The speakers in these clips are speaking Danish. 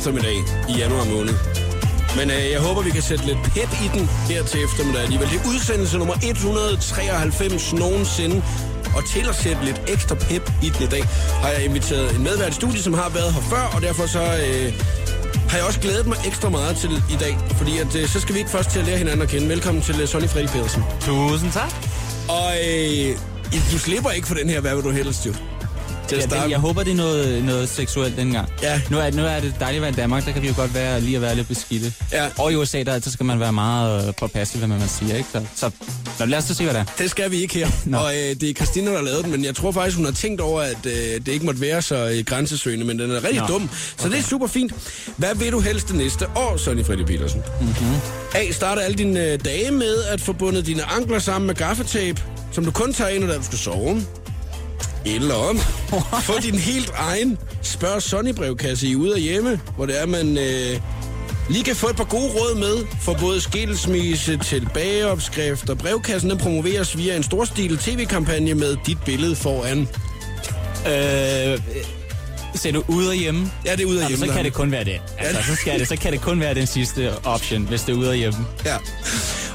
eftermiddag i januar måned. Men øh, jeg håber, vi kan sætte lidt pep i den her til eftermiddag alligevel. Det er udsendelse nummer 193 nogensinde. Og til at sætte lidt ekstra pep i den i dag, har jeg inviteret en medvært i studiet, som har været her før, og derfor så øh, har jeg også glædet mig ekstra meget til i dag. Fordi at, øh, så skal vi ikke først til at lære hinanden at kende. Velkommen til øh, Sonny Freddy Pedersen. Tusind tak. Og øh, du slipper ikke for den her, hvad vil du helst jo? Til at starte. det, jeg håber, det er noget, noget seksuelt dengang. Ja. Nu er, nu er det dejligt at være i Danmark, der kan vi jo godt være, lige at være lidt beskidte. Ja. Og i USA, der, så skal man være meget øh, påpasselig, hvad man siger, ikke? Så, så nå, lad os så se, hvad det er. Det skal vi ikke her. Og øh, det er Christina, der har lavet den, men jeg tror faktisk, hun har tænkt over, at øh, det ikke måtte være så øh, grænsesøgende, men den er rigtig Nå. dum. Så det er super fint. Hvad vil du helst det næste år, Sonny Freddy Petersen? Mm-hmm. A. Starte alle dine øh, dage med at få bundet dine ankler sammen med gaffetape, som du kun tager ind, når du skal sove. Eller få din helt egen spørg Sonny brevkasse i ude og hjemme, hvor det er, man øh, lige kan få et par gode råd med for både skilsmisse, tilbageopskrifter. Brevkassen den promoveres via en storstil tv-kampagne med dit billede foran. Øh, ser du ude og hjemme? Ja, det er ude og Jamen, hjemme. så kan det kun være det. Altså, så, skal det, så kan det kun være den sidste option, hvis det er ude og hjemme. Ja.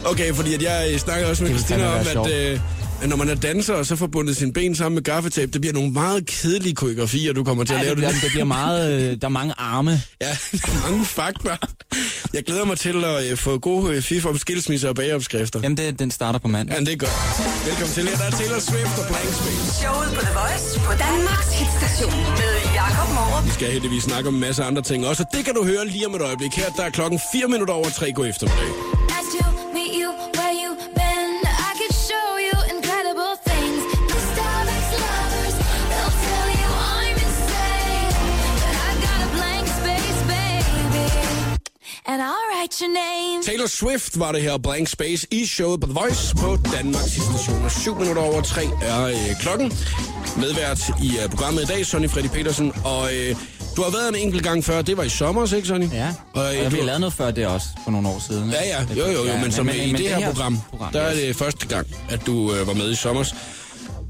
Okay, fordi at jeg øh, snakker også med Christina om, at, øh, at når man er danser, og så får bundet sine ben sammen med gaffetape, det bliver nogle meget kedelige koreografier, du kommer til at Ja, lave det, bliver, det bliver meget... Øh, der er mange arme. Ja, der er mange fakta. Jeg glæder mig til at øh, få gode øh, fif om skilsmisse og bageopskrifter. Jamen, det, den starter på mandag. Ja, det er godt. Velkommen til. Her der er Taylor Swift og Blank Space. Showet på The Voice på Danmarks hitstation med Jakob Morup. Vi skal heldigvis snakke om en masse andre ting også, og det kan du høre lige om et øjeblik. Her der er klokken 4 minutter over 3 god eftermiddag. And I'll write your name. Taylor Swift var det her Blank Space i showet på The Voice på Danmarks station. 7 minutter over 3 er øh, klokken. Medvært i øh, programmet i dag, Sonny Freddy Petersen. Og øh, du har været en enkelt gang før. Det var i sommer, ikke Sonny? Ja, Og, og øh, vi du- har lavet noget før det også, for nogle år siden. ikke? Ja, ja, jo, jo, jo, Ja, men, som i det her program, der er det første gang, at du øh, var med i sommer.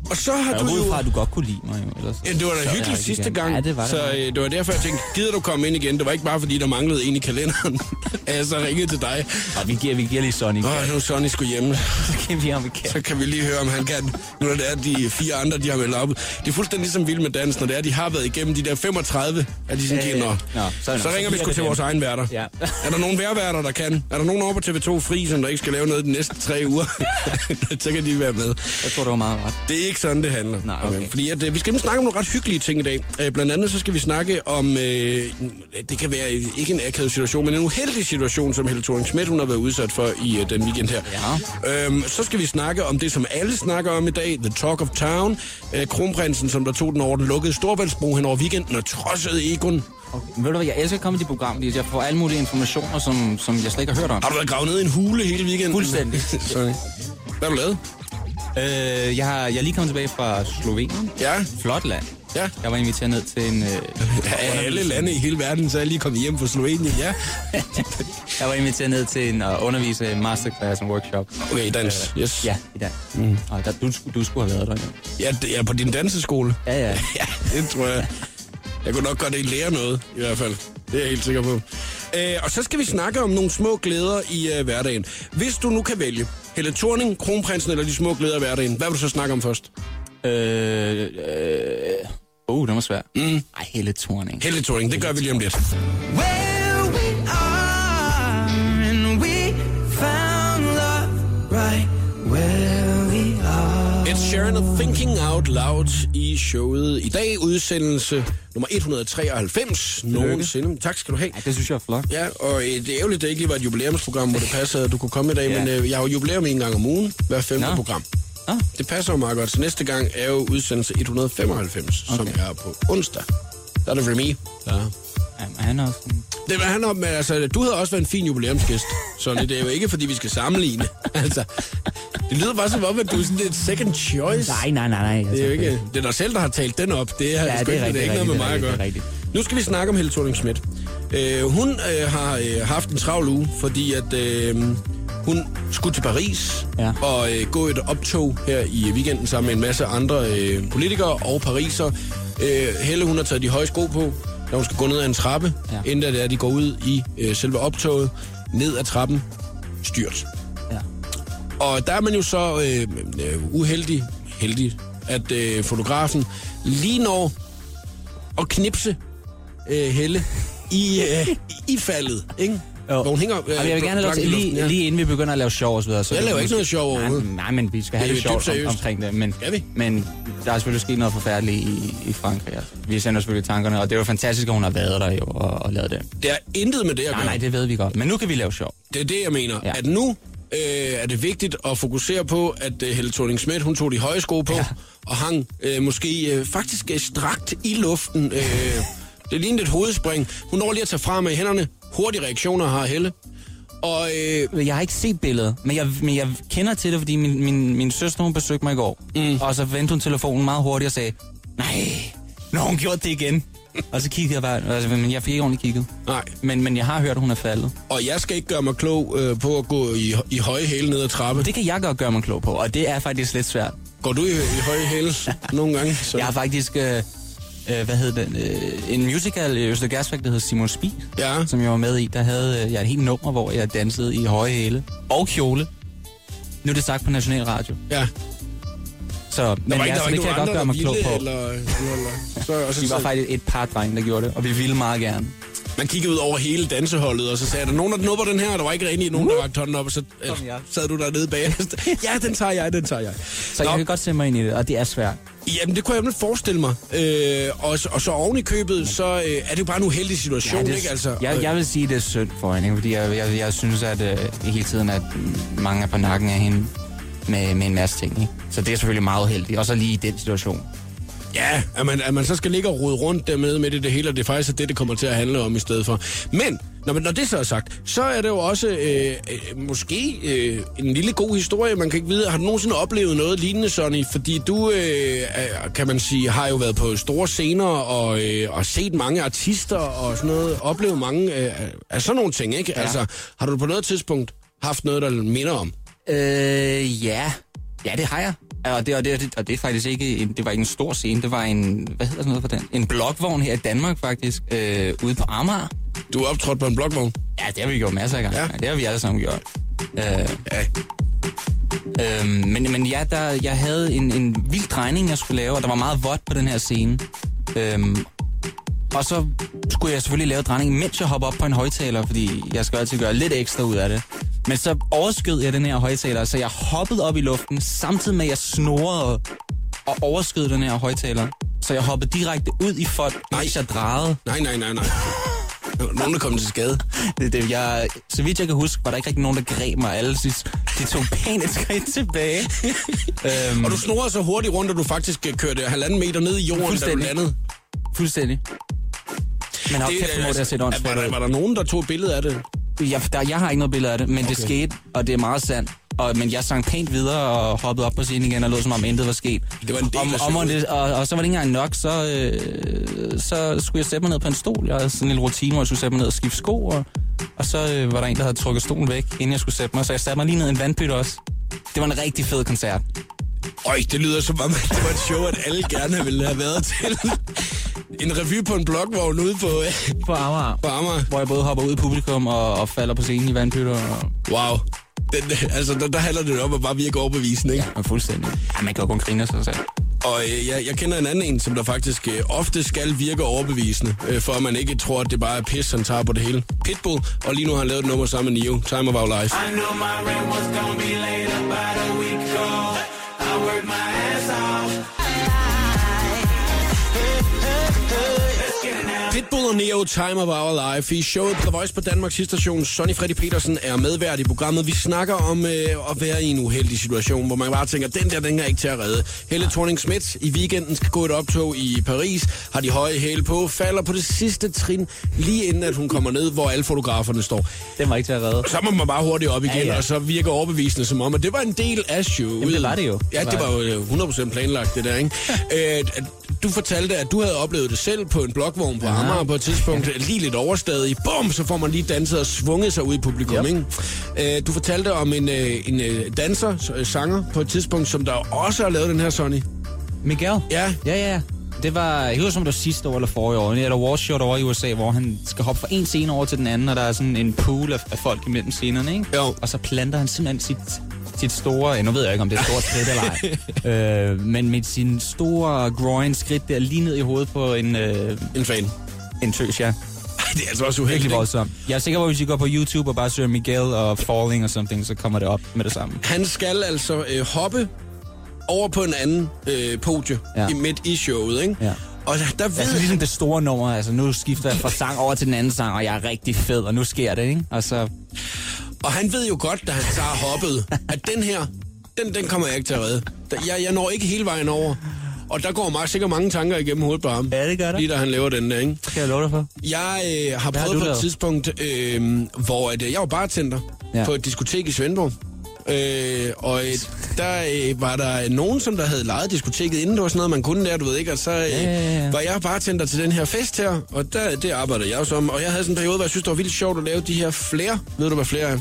Og så har du jo... fra, at du godt kunne lide mig jo. Ellers, Ja, det var da hyggeligt sidste igen. gang, Ja, det var det. så øh, det var derfor, jeg tænkte, gider du komme ind igen? Det var ikke bare, fordi der manglede en i kalenderen, at jeg så ringede til dig. Og vi giver, vi giver lige Sonic. Åh, nu er Sonny skulle hjemme. Så kan vi om vi kan. Så kan vi lige høre, om han kan. Nu er det er de fire andre, de har meldt op. Det er fuldstændig ligesom vild med dans, når det er, de har været igennem de der 35, at de sådan Øh, øh, nå, så, så- så ringer vi sgu til det vores egen værter. Ja. er der nogen værværter, der kan? Er der nogen over på TV2 Fri, som der ikke skal lave noget de næste tre uger? så kan de være med. Jeg tror, du var meget ret. Det er ikke sådan, det handler. Nej, okay. Fordi at, øh, vi skal snakke om nogle ret hyggelige ting i dag. Øh, blandt andet så skal vi snakke om, øh, det kan være ikke en akavet situation, men en uheldig situation, som Helle thorning Schmidt hun har været udsat for i øh, den weekend her. Ja. Øhm, så skal vi snakke om det, som alle snakker om i dag, The Talk of Town. Øh, kronprinsen, som der tog den over den lukkede Storbæltsbro hen over weekenden og trodsede Egon. Okay. Men ved du hvad, jeg elsker at komme i de programmer, fordi jeg får alle mulige informationer, som, som jeg slet ikke har hørt om. Har du været gravet ned i en hule hele weekenden? Fuldstændig. Sorry. Hvad har du lavet? Øh, jeg, har, jeg er lige kommet tilbage fra Slovenien. Ja. Flot land. Ja. Jeg var inviteret ned til en... Øh, Af alle lande i hele verden, så er jeg lige kommet hjem fra Slovenien, ja. jeg var inviteret ned til en at undervise en masterclass og workshop. Okay, dans. Yes. Ja, i dag. Mm. Og der, du, du skulle have været der. Ja, Ja, det er på din danseskole. ja. ja. Ja, det tror jeg. Jeg kunne nok godt lære noget, i hvert fald. Det er jeg helt sikker på. Øh, og så skal vi snakke om nogle små glæder i øh, hverdagen. Hvis du nu kan vælge Helle Thorning, kronprinsen eller de små glæder hverdagen, hvad vil du så snakke om først? Øh, øh, uh, den var svær. Mm. Ej, Helle Thorning. Helle Thorning, det gør vi lige om lidt. Where og Thinking Out Loud i showet i dag. Udsendelse nummer 193 nogensinde. Tak skal du have. Ej, det synes jeg er flot. Ja, og det er ærgerligt, det ikke lige var et jubilæumsprogram, hvor det passer, at du kunne komme i dag, Ja. men øh, jeg har jo jubilæum en gang om ugen, hver femte Nå. program. Ah. Det passer jo meget godt, så næste gang er jo udsendelse 195, okay. som er på onsdag. Der er det Remy. Ja. Jamen, han er også. Det var han om, men altså, du havde også været en fin jubilæumsgæst, Sonny. Det er jo ikke, fordi vi skal sammenligne. Altså, det lyder bare som om, at du er sådan lidt second choice. Nej, nej, nej, nej. Det er jo ikke, det er dig selv, der har talt den op. Det er, Ja, sgu det ikke, er rigtigt, det er ikke noget med mig at det er gøre. Nu skal vi snakke om Helle thorning Schmidt. Øh, hun øh, har øh, haft en travl uge, fordi at øh, Hun skulle til Paris Ja. og øh, gå et optog her i weekenden sammen med en masse andre øh, politikere og pariser. Øh, Helle, hun har taget de høje sko på, da hun skal gå ned ad en trappe, ja. Ja. inden det er, de går ud i øh, selve optoget. Ned ad trappen, styrt. Ja. Og der er man jo så øh, øh, uheldig, heldig, at øh, fotografen lige når at knipse øh, Helle i, øh, i faldet, ikke? Jo. Hvor hun hænger øh, Jamen, jeg vil gerne have lov til, lige, ja. lige inden vi begynder at lave sjov og så videre. Så Jeg laver ikke noget sjov nej, overhovedet. nej, men vi skal have Det dybt sjovt om, omkring det. Men, Skal vi? men der er selvfølgelig sket noget forfærdeligt i, i Frankrig. Altså. Vi sender selvfølgelig tankerne, og det jo fantastisk, at hun har været der jo og, og lavet det. Det er intet med det at Nej, gøre. nej, det ved vi godt. Men nu kan vi lave sjov. Det er det, jeg mener. Ja. At nu øh, er det vigtigt at fokusere på, at øh, Helle thorning Schmidt, hun tog de høje sko på, ja. Og hang øh, måske øh, faktisk øh, strakt i luften. Øh, det lignede et hovedspring. Hun når lige at tage frem med hænderne. Hurtige reaktioner har Helle. Og øh, Jeg har ikke set billedet, men jeg, men jeg kender til det, fordi min, min, min søster hun besøgte mig i går. Mm. Og så vendte hun telefonen meget hurtigt og sagde, nej, nu har hun gjort det igen. og så kiggede jeg bare, altså, men jeg fik ikke ordentligt kigget. nej, Men, men jeg har hørt, at hun er faldet. og jeg skal ikke gøre mig klog øh, på at gå i, i høje hæle ned ad trappe. Det kan jeg godt gøre mig klog på, og det er faktisk lidt svært. Går du i, i høje hæle nogle gange? Så. Jeg har faktisk, øh, øh, hvad hedder den, øh, en musical i Øster Gasværk, der hedder Simon Spies, Ja. som jeg var med i. Der havde øh, jeg et helt nummer, hvor jeg dansede i høje hæle og kjole. Nu er det sagt på National Radio. Ja. Så, men Der var ikke, der var det ikke kan jeg godt gøre mig klog på. eller, eller, så, og så, Vi var faktisk et par drenge, der gjorde det, og vi ville meget gerne. Man kiggede ud over hele danseholdet, og så sagde der nogen, der nupper den her, og der var ikke rigtig nogen, der rakte hånden op, og så øh, ja. sad du dernede bag. ja, den tager jeg, den tager jeg. Så Nå, jeg kan godt sætte mig ind i det, og det er svært. Jamen, det kunne jeg jo forestille mig. Øh, og, og så oven i købet, så øh, er det jo bare en uheldig situation, det, ikke? Altså, jeg, jeg vil sige, det er synd for hende, ikke? fordi jeg, jeg, jeg synes, at øh, hele tiden, at mange er på nakken af hende med, med en masse ting. Ikke? Så det er selvfølgelig meget uheldigt, og så lige i den situation. Ja, at man, at man så skal ligge og rode rundt dernede med det, det hele, og det er faktisk det, det kommer til at handle om i stedet for. Men, når, når det så er sagt, så er det jo også øh, øh, måske øh, en lille god historie, man kan ikke vide. Har du nogensinde oplevet noget lignende, Sonny? Fordi du, øh, kan man sige, har jo været på store scener og, øh, og set mange artister og sådan noget, oplevet mange øh, af sådan nogle ting, ikke? Ja. Altså, har du på noget tidspunkt haft noget, der minder om? Øh, ja. Ja, det har jeg. Og det, og det, og det er faktisk ikke en, det var ikke en stor scene, det var en, hvad hedder sådan noget for den? En blokvogn her i Danmark faktisk, øh, ude på Amager. Du er optrådt på en blokvogn? Ja, det har vi gjort masser af gange. Ja. Det har vi alle sammen gjort. Øh, Ja. Øhm, men, men ja, der, jeg havde en, en vild drejning, jeg skulle lave, og der var meget vådt på den her scene. Øhm, og så skulle jeg selvfølgelig lave drejningen, mens jeg hopper op på en højtaler, fordi jeg skal altid gøre lidt ekstra ud af det. Men så overskød jeg den her højtaler, så jeg hoppede op i luften, samtidig med at jeg snorede og overskød den her højtaler. Så jeg hoppede direkte ud i folk, mens jeg drejede. Nej, nej, nej, nej. Nogen, der kom til skade. Det, det, jeg, så vidt jeg kan huske, var der ikke rigtig nogen, der greb mig. Alle de, de tog pænt et skridt tilbage. øhm, Og du snorede så hurtigt rundt, at du faktisk øh, kørte halvanden meter ned i jorden, da du landede. Fuldstændig. Men hold kæft, hvor det have set var, åndssvagt der, ud. var der nogen, der tog et billede af det? Jeg, der, jeg har ikke noget billede af det, men okay. det skete, og det er meget sandt. Og, men jeg sang pænt videre og hoppede op på scenen igen og lød som om intet var sket. Det var en del om, af om, og, showet. det, og, og, så var det ikke engang nok, så, øh, så skulle jeg sætte mig ned på en stol. Jeg havde sådan en lille rutine, hvor jeg skulle sætte mig ned og skifte sko. Og, og så øh, var der en, der havde trukket stolen væk, inden jeg skulle sætte mig. Så jeg satte mig lige ned i en vandpyt også. Det var en rigtig fed koncert. Øj, det lyder som om, at det var et show, at alle gerne ville have været til. En revy på en blokvogn ude på, øh, På Amager. på Amager. Hvor jeg både hopper ud i publikum og, og falder på scenen i vandpytter. Og, Wow. Den, øh, altså, der, der handler det om at bare virke overbevisende, ikke? ja, fuldstændig. Ja, man kan jo kun grine af sig selv. Og øh, jeg, jeg kender en anden en, som der faktisk øh, ofte skal virke overbevisende, øh, for at man ikke tror, at det bare er pis, han tager på det hele. Pitbull, og lige nu har han lavet et nummer sammen med Neo, Time of Our Life. I knew my rent was gonna be late about a week ago. I worked my ass off. Pitbull og Neo, Time of Our Life. I showet The Voice på Danmarks station. Sonny Freddy Petersen er medvært i programmet. Vi snakker om øh, at være i en uheldig situation, hvor man bare tænker, den der, den er ikke til at redde. Helle thorning Schmidt i weekenden skal gå et optog i Paris, har de høje hæle på, falder på det sidste trin, lige inden at hun kommer ned, hvor alle fotograferne står. Den var ikke til at redde. Så må man bare hurtigt op igen, ja, Ja, og så virker overbevisende som om, at det var en del af showet. Jamen, det var det jo. Ja, det var jo øh, 100% planlagt, det der, ikke? øh, du fortalte, at du havde oplevet det selv på en blokvogn på Amager på et tidspunkt, lige lidt overstadig. Bum, så får man lige danset og svunget sig ud i publikum, Yep. ikke? Øh, du fortalte om en, øh, en øh, danser, sanger på et tidspunkt, som der også har lavet den her, Sonny. Miguel? Ja. Ja, ja. Det var, jeg husker, som det var sidste år eller forrige år. Er der Wall Shot over i USA, hvor han skal hoppe fra en scene over til den anden, og der er sådan en pool af, af folk imellem scenerne, ikke? Jo. Og så planter han simpelthen sit, sit store, nu ved jeg ikke, om det er et stort skridt eller ej, øh, men med sin store groin skridt der lige ned i hovedet på en, øh, En fan. en tøs, ja. Det er altså også uheldigt. Virkelig voldsomt. Jeg er sikker på, at hvis I går på YouTube og bare søger Miguel og Falling og something, så kommer det op med det samme. Han skal altså øh, hoppe over på en anden øh, podie ja. Ja. i midt i showet, ikke? Ja. Og der, der ved Altså ligesom det store nummer, altså nu skifter jeg fra sang over til den anden sang, og jeg er rigtig fed, og nu sker det, ikke? Og så, Og han ved jo godt, da han så har hoppet, at den her, den, den kommer jeg ikke til at redde. Jeg, jeg når ikke hele vejen over. Og der går meget, sikkert mange tanker igennem hovedet på ham. Ja, det gør der. Lige da han laver den der, ikke? kan jeg love dig for. Jeg øh, har har prøvet du på et tidspunkt, øh, hvor at, øh, jeg var bartender. Ja. på et diskotek i Svendborg. Øh, og øh, der øh, var der nogen, som der havde lejet diskoteket inden. Det var sådan noget, man kunne der, du ved ikke. Og så øh, Ja, ja, ja. var jeg bartender til den her fest her, og der, det arbejdede jeg jo som. Og jeg havde sådan en periode, hvor jeg synes, det var vildt sjovt at lave de her flere. Ved du, hvad flere er?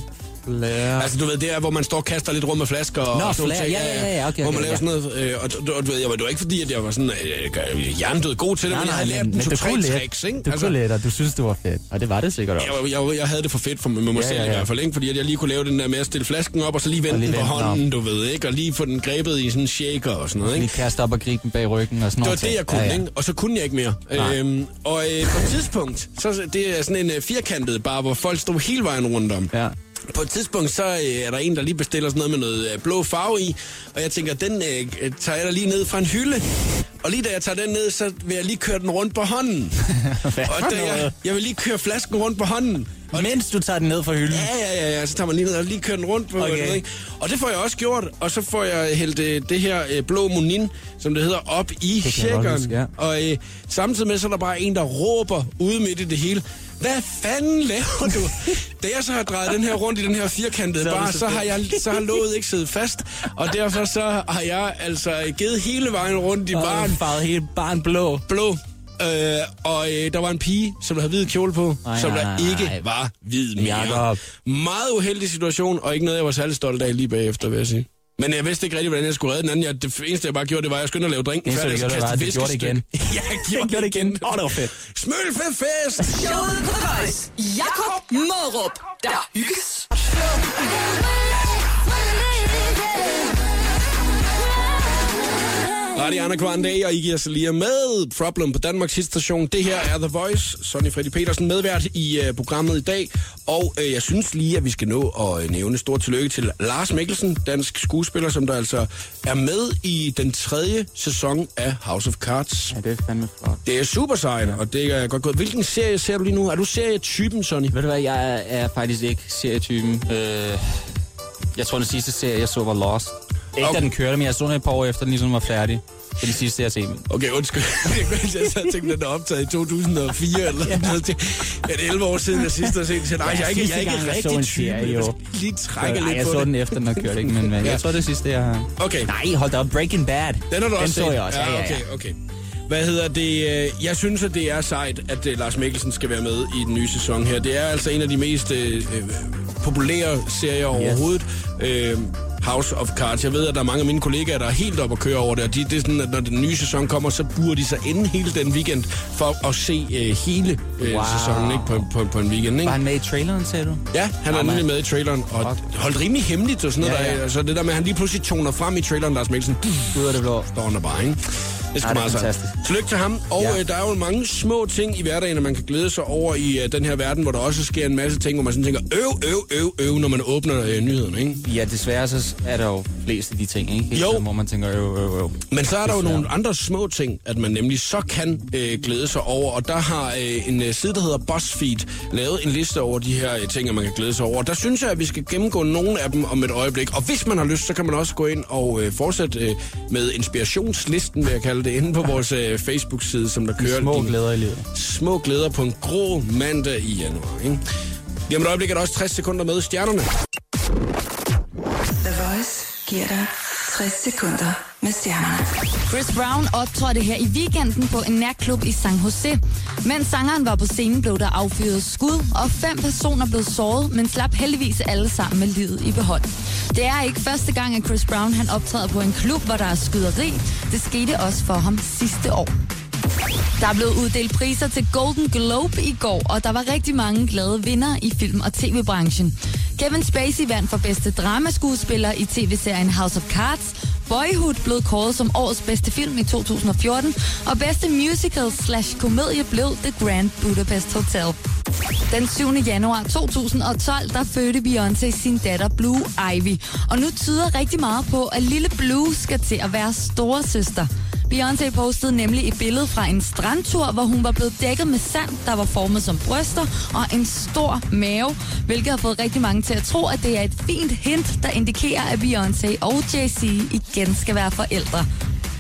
Lærer. Altså, du ved, det er, hvor man står og kaster lidt rum med flasker og, Nå, og flere. ting. Ja, ja, ja, okay, Hvor man okay, laver ja. sådan noget. Øh, og, og, og, du ved, jeg var, det var ikke fordi, at jeg var sådan øh, hjernedød god til det, men jeg havde lært men, den men kunne lidt. tricks, ikke? Du kunne lidt, og du synes, det var fedt. Og det var det sikkert også. jeg, jeg, jeg havde det for fedt for, mig Ja, selv ja, i ja. hvert fald, ikke? fordi at jeg lige kunne lave den der med at stille flasken op, og så lige vende lige den på hånden, du ved, ikke? og lige få den grebet i sådan en shaker og sådan noget. Lige Ikke? kaste op og gribe den bag ryggen og sådan Det var noget. det, jeg kunne, ja, ja. ikke? og så kunne jeg ikke mere. Nej. Øhm, og øh, på et tidspunkt, så det er sådan en øh, firkantet bar, hvor folk stod hele vejen rundt om. Ja. På et tidspunkt, så øh, er der en, der lige bestiller sådan noget med noget øh, blå farve i, og jeg tænker, den øh, tager jeg da lige ned fra en hylde. Og lige da jeg tager den ned, så vil jeg lige køre den rundt på hånden. Og da jeg, jeg vil lige køre flasken rundt på hånden. Og Mens du tager den ned fra hylden. Ja, ja, ja, ja, så tager man lige ned og lige kører den rundt på. Okay. Ikke? Og det får jeg også gjort, og så får jeg hældt øh, det her øh, blå munin, som det hedder, op i shakeren. ja. Og øh, samtidig med, så er der bare en, der råber ude midt i det hele. Hvad fanden laver du? da jeg så har drejet den her rundt i den her firkantede bar, så har, jeg, så har låget ikke siddet fast. Og derfor så har jeg altså givet hele vejen rundt i Og baren farvet hele barn blå. blå. Øh, og øh, der var en pige, som der havde hvid kjole på, Nej, som der nej, ikke var hvid mere. Jakob. Meget uheldig situation, og ikke noget, jeg var særlig stolt af lige bagefter, vil jeg sige. Men jeg vidste ikke rigtig, hvordan jeg skulle redde den anden. Jeg, det eneste, jeg bare gjorde, det var, at jeg skyndte at lave drinken Det eneste, færdig, du og så gjorde, det var, kastede gjorde det viskestykke. ja, jeg gjorde, det igen. Åh, det var fedt. Smølfefest! Showet på The Voice. Jakob Mørup. Der hygges. Radio Anna Kvande og Iggy Azalea med Problem på Danmarks hitstation. Det her er The Voice. Sonny Freddy Petersen medvært i uh, programmet i dag. Og uh, jeg synes lige, at vi skal nå at uh, nævne stort tillykke til Lars Mikkelsen, dansk skuespiller, som der altså er med i den tredje sæson af House of Cards. Ja, det er fandme flot. Det er super sejt, og det er godt gået. Hvilken serie ser du lige nu? Er du serietypen, Sonny? Ved du hvad, jeg er, er faktisk ikke serietypen. Øh, jeg tror, den sidste serie, jeg så, var Lost. Ikke Okay. da den kørte, men jeg så den et par år efter, den ligesom var færdig. Det er det sidste, jeg har set. Okay, undskyld. jeg sad og tænkte, den er optaget i 2004 eller ja. noget. Er det 11 år siden, jeg sidst har set den. Nej, jeg er ikke, jeg er ikke jeg så rigtig en serie, Jeg jo. lige trække lidt jeg på så det. den efter, den har kørt, ikke? Men, men Ja. jeg tror, det er det sidste, jeg har... Okay. Nej, hold da op. Breaking Bad. Den har du også den så set? jeg også. Ja, ja, ja. okay, okay. Hvad hedder det? øh, Jeg synes, at det er sejt, at øh, Lars Mikkelsen skal være med i den nye sæson her. Det er altså en af de mest øh, øh, populære serier overhovedet. Øh, House of Cards. Jeg ved, at der er mange af mine kollegaer, der er helt op at køre over det. Og de, det er sådan, at når den nye sæson kommer, så burde de sig inde hele den weekend for at se øh, hele øh, Wow. sæsonen ikke? På, på, på en weekend. Ikke? Var han med i traileren, sagde du? Ja, han er nemlig med i traileren, og Fuck. holdt rimelig hemmeligt og sådan noget. Ja, Ja, ja. Altså det der med, at han lige pludselig toner frem i traileren, Lars Mikkelsen, Ud af det blå. står han der bare, ikke? Det er Ja, meget fantastisk. Tillykke til ham. Og Ja. øh, der er jo mange små ting i hverdagen, man kan glæde sig over i øh, den her verden, hvor der også sker en masse ting, hvor man sådan tænker, øv, øv, øv, øv, når man åbner øh, nyhederne, ikke? Ja, desværre så er der jo flest af de ting, ikke? Hele Jo. tiden, Hvor man tænker, øv, øv, øv. Men så er der jo nogle andre små ting, at man nemlig så kan øh, glæde sig over. Og der har øh, en øh, side, der hedder BuzzFeed, lavet en liste over de her øh, ting, at man kan glæde sig over. Der synes jeg, at vi skal gennemgå nogle af dem om et øjeblik. Og hvis man har lyst, så kan man også gå ind og øh, fortsætte øh, med inspirationslisten, vil jeg kalde det, inde på vores øh, Facebook-side, som der kører De små de glæder i livet. små glæder på en grå mandag i januar. Ikke? Lige om et øjeblik er der også 60 sekunder med stjernerne. The Voice giver dig 60 sekunder med stjernerne. Chris Brown optrådte her i weekenden på en nærklub i San Jose. Mens sangeren var på scenen, blev der affyret skud, og fem personer blev såret, men slap heldigvis alle sammen med livet i behold. Det er ikke første gang, at Chris Brown han optræder på en klub, hvor der er skyderi. Det skete også for ham sidste år. Der er blevet uddelt priser til Golden Globe i går, og der var rigtig mange glade vinder i film- og tv-branchen. Kevin Spacey vandt for bedste dramaskuespiller i tv-serien House of Cards. Boyhood blev kåret som årets bedste film i 2014, og bedste musical slash komedie blev The Grand Budapest Hotel. Den 7. januar 2012, der fødte Beyoncé sin datter Blue Ivy. Og nu tyder rigtig meget på, at lille Blue skal til at være storesøster. Beyoncé postede nemlig et billede fra en strandtur, hvor hun var blevet dækket med sand, der var formet som bryster og en stor mave, hvilket har fået rigtig mange til at tro, at det er et fint hint, der indikerer, at Beyoncé og Jay-Z igen skal være forældre.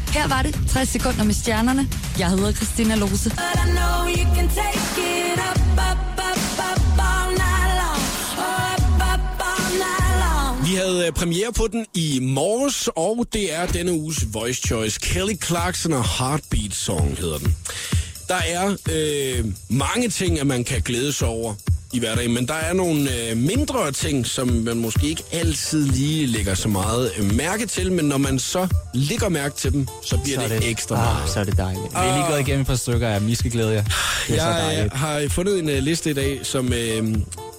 Her var det 60 sekunder med stjernerne. Jeg hedder Christina Lose. But I know you can take it up, up, havde øh, premiere på den i morges, og det er denne uges Voice Choice. Kelly Clarkson og Heartbeat Song hedder den. Der er øh, mange ting, at man kan glæde sig over i hverdagen, men der er nogle øh, mindre ting, som man måske ikke altid lige lægger så meget øh, mærke til, men når man så lægger mærke til dem, så bliver Så det, det ekstra ah, meget. så er det dejligt. Vi er lige gået igennem et par stykker af dem. I skal glæde jer. Det er så Jeg dejligt. øh, har fundet en uh, liste i dag, som uh,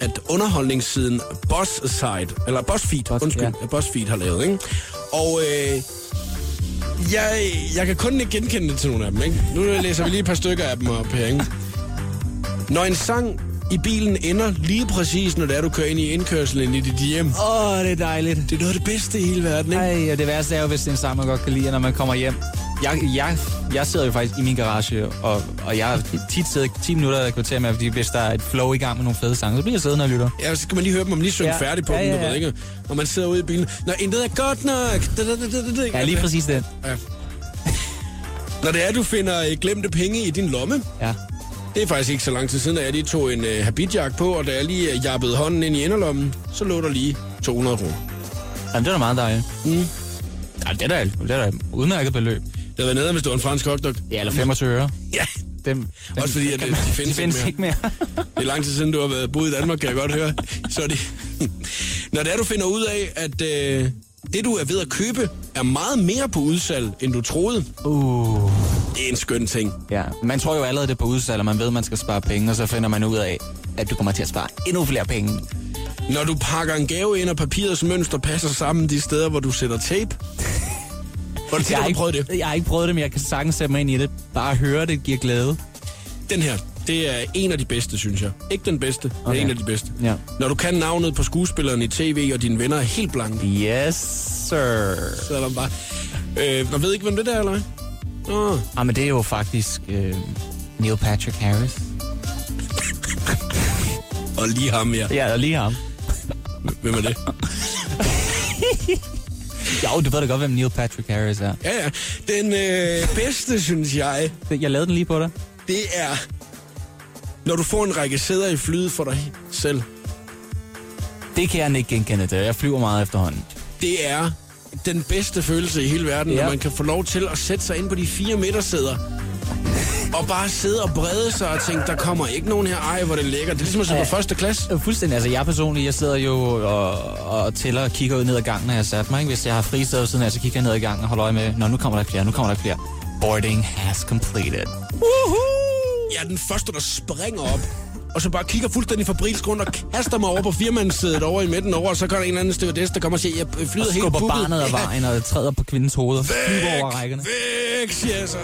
at underholdningssiden BuzzSide, eller BuzzFeed, Buzz- undskyld, ja. ja. BuzzFeed har lavet, ikke? Og uh, jeg, jeg kan kun ikke genkende det til nogle af dem, ikke? Nu læser vi lige et par stykker af dem op her, ikke? Når en sang i bilen ender lige præcis, når det er, du kører ind i indkørselen i dit hjem. Åh, oh, det er dejligt. Det er noget af det bedste i hele verden, ikke? Ej, og det værste er jo, hvis det er en sang, man godt kan lide, når man kommer hjem. Jeg, jeg, jeg sidder jo faktisk i min garage, og, og jeg har tit siddet 10 minutter et kvarter med, fordi hvis der er et flow i gang med nogle fede sange, så bliver jeg siddende og lytter. Ja, så skal man lige høre dem, om lige synger Ja. færdig på Ja, ja, dem, ja, du ved ikke? Når man sidder ude i bilen. Når intet er godt nok. Da, da, da, da, da. Ja, lige præcis den. Ja. Når det er, du finder øh, glemte penge i din lomme, Ja. det er faktisk ikke så lang tid siden, at jeg lige tog en uh, habitjak på, og da jeg lige uh, jappede hånden ind i inderlommen, så lå der lige 200 kroner. Jamen, det er da meget dejligt. Mm. Ja, det er da, det er da et udmærket beløb. Det havde været nede, hvis det var en fransk hotdog. Ja, eller 25 øre. Ja, Dem, dem, Også fordi, at det- de findes de findes ikke ikke mere. det er lang tid siden, du har været boet i Danmark, kan jeg godt høre. Så er det... Når det er, du finder ud af, at uh, det, du er ved at købe, er meget mere på udsalg, end du troede, uh. det er en skøn ting. Ja, man tror jo allerede, det er på udsalg, og man ved, at man skal spare penge, og så finder man ud af, at du kommer til at spare endnu flere penge. Når du pakker en gave ind, og papirets mønster passer sammen de steder, hvor du sætter tape. Hvor du Jeg har, ikke, prøvet det? jeg har ikke prøvet det, men jeg kan sagtens sætte mig ind i det. Bare at høre det giver glæde. Den her, det er en af de bedste, synes jeg. Ikke den bedste, okay. det er en af de bedste. Ja. Når du kan navnet på skuespilleren i tv, og dine venner er helt blanke, Yes, sir. så er der bare... Øh, man ved ikke, hvem det er, eller hvad? Nå, Ah, men det er jo faktisk øh, Neil Patrick Harris. og lige ham, ja. Ja, og lige ham. Hvem er det? Jo, du ved da godt, hvem Neil Patrick Harris er. Ja, ja. Den øh, bedste, synes jeg, Jeg lavede den lige på dig. det er... Når du får en række sæder i flyet for dig selv. Det kan jeg ikke genkende til. Jeg flyver meget efterhånden. Det er den bedste følelse i hele verden, ja. Ja. når man kan få lov til at sætte sig ind på de fire midtersæder. Og bare sidde og brede sig og tænke, der kommer ikke nogen her. Ej, hvor det lækkert. Det er ligesom at sidde på første klasse. Fuldstændig. Altså, jeg personligt, jeg sidder jo og, og tæller og kigger ud ned ad gangen, når jeg har sat mig. Ikke? Hvis jeg har fri sted siden af, så kigger jeg ned ad gangen og holder øje med, Nå, nu kommer der flere, nu kommer der flere. Boarding has completed. Jeg er den første, der springer op. Og så bare kigger fuldstændig fabrilsk rundt og kaster mig over på firmandssædet over i midten over, og så kommer der en eller anden stewardess, der kommer og siger, jeg flyder Og helt skubber booket. barnet af vejen og træder på kvindens hoved og flyver over rækkerne. Væk, siger jeg så.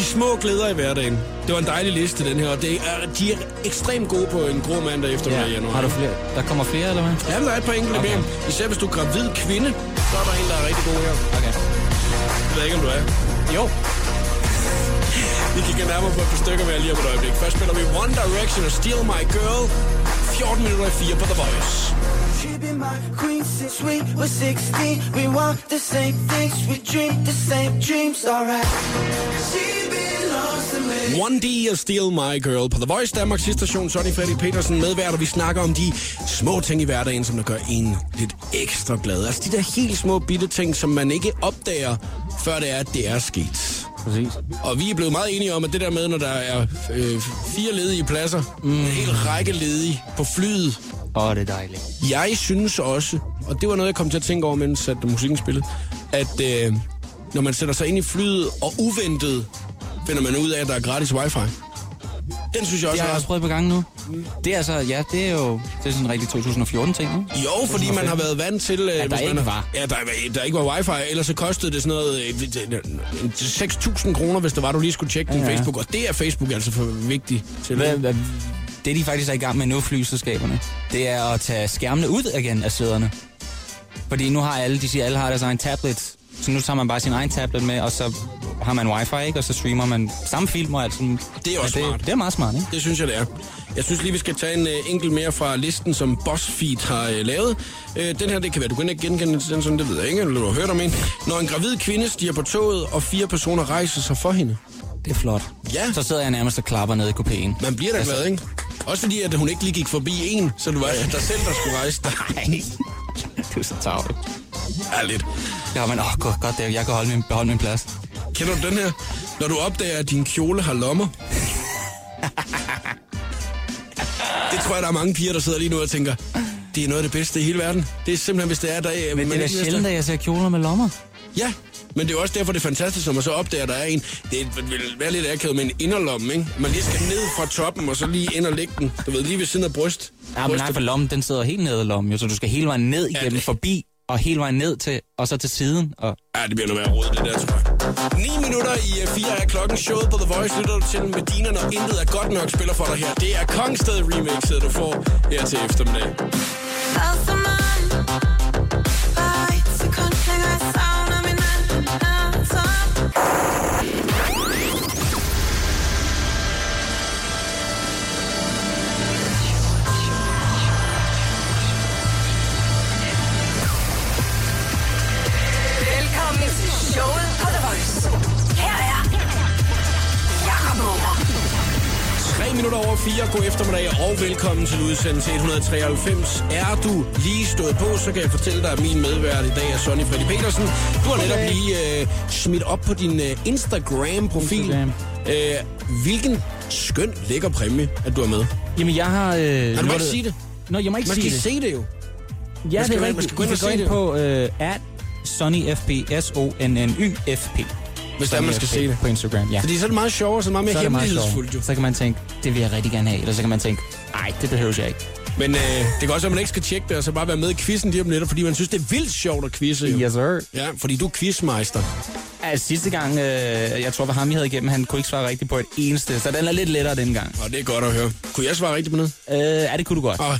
De små glæder i hverdagen. Det var en dejlig liste, den her. Og det er, de er ekstremt gode på en grå mandag eftermiddag i Ja. januar. Har du flere? Der kommer flere, eller hvad? Ja, men der er et par enkelte Okay. mere. Især hvis du er gravid kvinde, så er der en, der er rigtig god her. Okay. Jeg ved ikke, om du er. Jo. Vi kigger nærmere på et par stykker med jer lige om et øjeblik. Først spiller vi One Direction og Steal My Girl. 14 minutter i 4 på The Voice. She my queen since we were 16. We want the same things, we dream the same dreams, alright. She me. 1D og Steal My Girl på The Voice, Danmarks station. Sonny Freddy Petersen medvært, og vi snakker om de små ting i hverdagen, som der gør en lidt ekstra glad. Altså de der helt små bitte ting, som man ikke opdager, før det er, at det er sket. Præcis. Og vi er blevet meget enige om, at det der med, når der er øh, fire ledige pladser, mm. en hel række ledige på flyet, Åh, oh, det er dejligt. jeg synes også, og det var noget, jeg kom til at tænke over, mens at musikken spillede, at øh, når man sætter sig ind i flyet, og uventet finder man ud af, at der er gratis wifi. Den synes jeg Det også har jeg også prøvet på gang nu. Det er altså, ja, det er jo det er sådan en rigtig 2014-ting, ikke? Jo, fordi man har været vant til... Øh, der ikke var. Ja, der, der ikke var wifi, ellers så kostede det sådan noget... øh, øh, 6.000 kroner, hvis det var, du lige skulle tjekke din Ja, ja. Facebook. Og det er Facebook altså for vigtigt til. Hvad, det de faktisk er i gang med nu, flyselskaberne, det er at tage skærmene ud igen af sæderne. Fordi nu har alle, de siger, alle har deres egen tablet. Så nu tager man bare sin egen tablet med, og så har man wifi, ikke? Og så streamer man samme film og alt sådan. Det er også ja, smart. det, det er meget smart, ikke? Det synes jeg, det er. Jeg synes lige, vi skal tage en uh, enkelt mere fra listen, som BuzzFeed har uh, lavet. Uh, den her, det kan være, du kan ikke genkende den sådan, det ved jeg ikke, eller du har hørt om en. Når en gravid kvinde stiger på toget, og fire personer rejser sig for hende. Det er flot. Ja. Så sidder jeg nærmest og klapper ned i kopien. Man bliver da Altså- glad, ikke? Også fordi, at hun ikke lige gik forbi en, så det var dig selv, der skulle rejse dig. Nej, du er så tavlet. Ærligt. Ja, men åh, godt, godt, det, jeg kan holde min, beholde min plads. Kender du den her? Når du opdager, at din kjole har lommer. det tror jeg, der er mange piger, der sidder lige nu og tænker, det er noget af det bedste i hele verden. Det er simpelthen, hvis det er der... Men det er sjældent, at jeg ser kjoler med lommer. Ja, men det er også derfor, det er fantastisk, når man så opdager, at der er en. Det vil være lidt akavet med en inderlomme, ikke? Man lige skal ned fra toppen, og så lige ind og lægge den. Du ved, lige ved siden af bryst. Ja, men nej, for lommen, den sidder helt nede i lommen, jo, så du skal hele vejen ned igennem, det- forbi, og hele vejen ned til, og så til siden. Og Ja, det bliver noget værre råd, det der, tror jeg. 9 minutter i 4 er klokken. Showet på The Voice lytter du til Medina, når intet er godt nok spiller for dig her. Det er Kongsted remixet, du får her til eftermiddag. Og velkommen til udsendelse 193. Er du lige stået på, så kan jeg fortælle dig, at min medvært i dag er Sonny Freddy Petersen. Du har netop lige øh, smidt op på din øh, Instagram-profil. Instagram. Øh, hvilken skøn lækker præmie, at du er med. Jamen, jeg har... Øh, Ja, du må ikke det- sige det. Nå, jeg må ikke Man sige skal det. se det jo. Ja, Man skal det er ind- man rigtigt. skal gå ind på øh, at SonnyFP, S-O-N-N-Y-F-P. Hvis det er, man skal se det. På Instagram, ja. Fordi så er det meget sjovere, så meget mere så er det meget hemmelighedsfuldt jo. Så kan man tænke, det vil jeg rigtig gerne have. Eller så kan man tænke, nej, det behøver jeg ikke. Men øh, det kan også at man ikke skal tjekke det, og så bare være med i quizzen lige om lidt, fordi man synes, det er vildt sjovt at quizze. Jo. Yes, sir. Ja, fordi du er quizmeister. Altså, sidste gang, øh, jeg tror, det var ham, jeg havde igennem, han kunne ikke svare rigtigt på et eneste, så den er lidt lettere den gang. Og det er godt at høre. Kunne jeg svare rigtigt på noget? Øh, ja, det kunne du godt. Og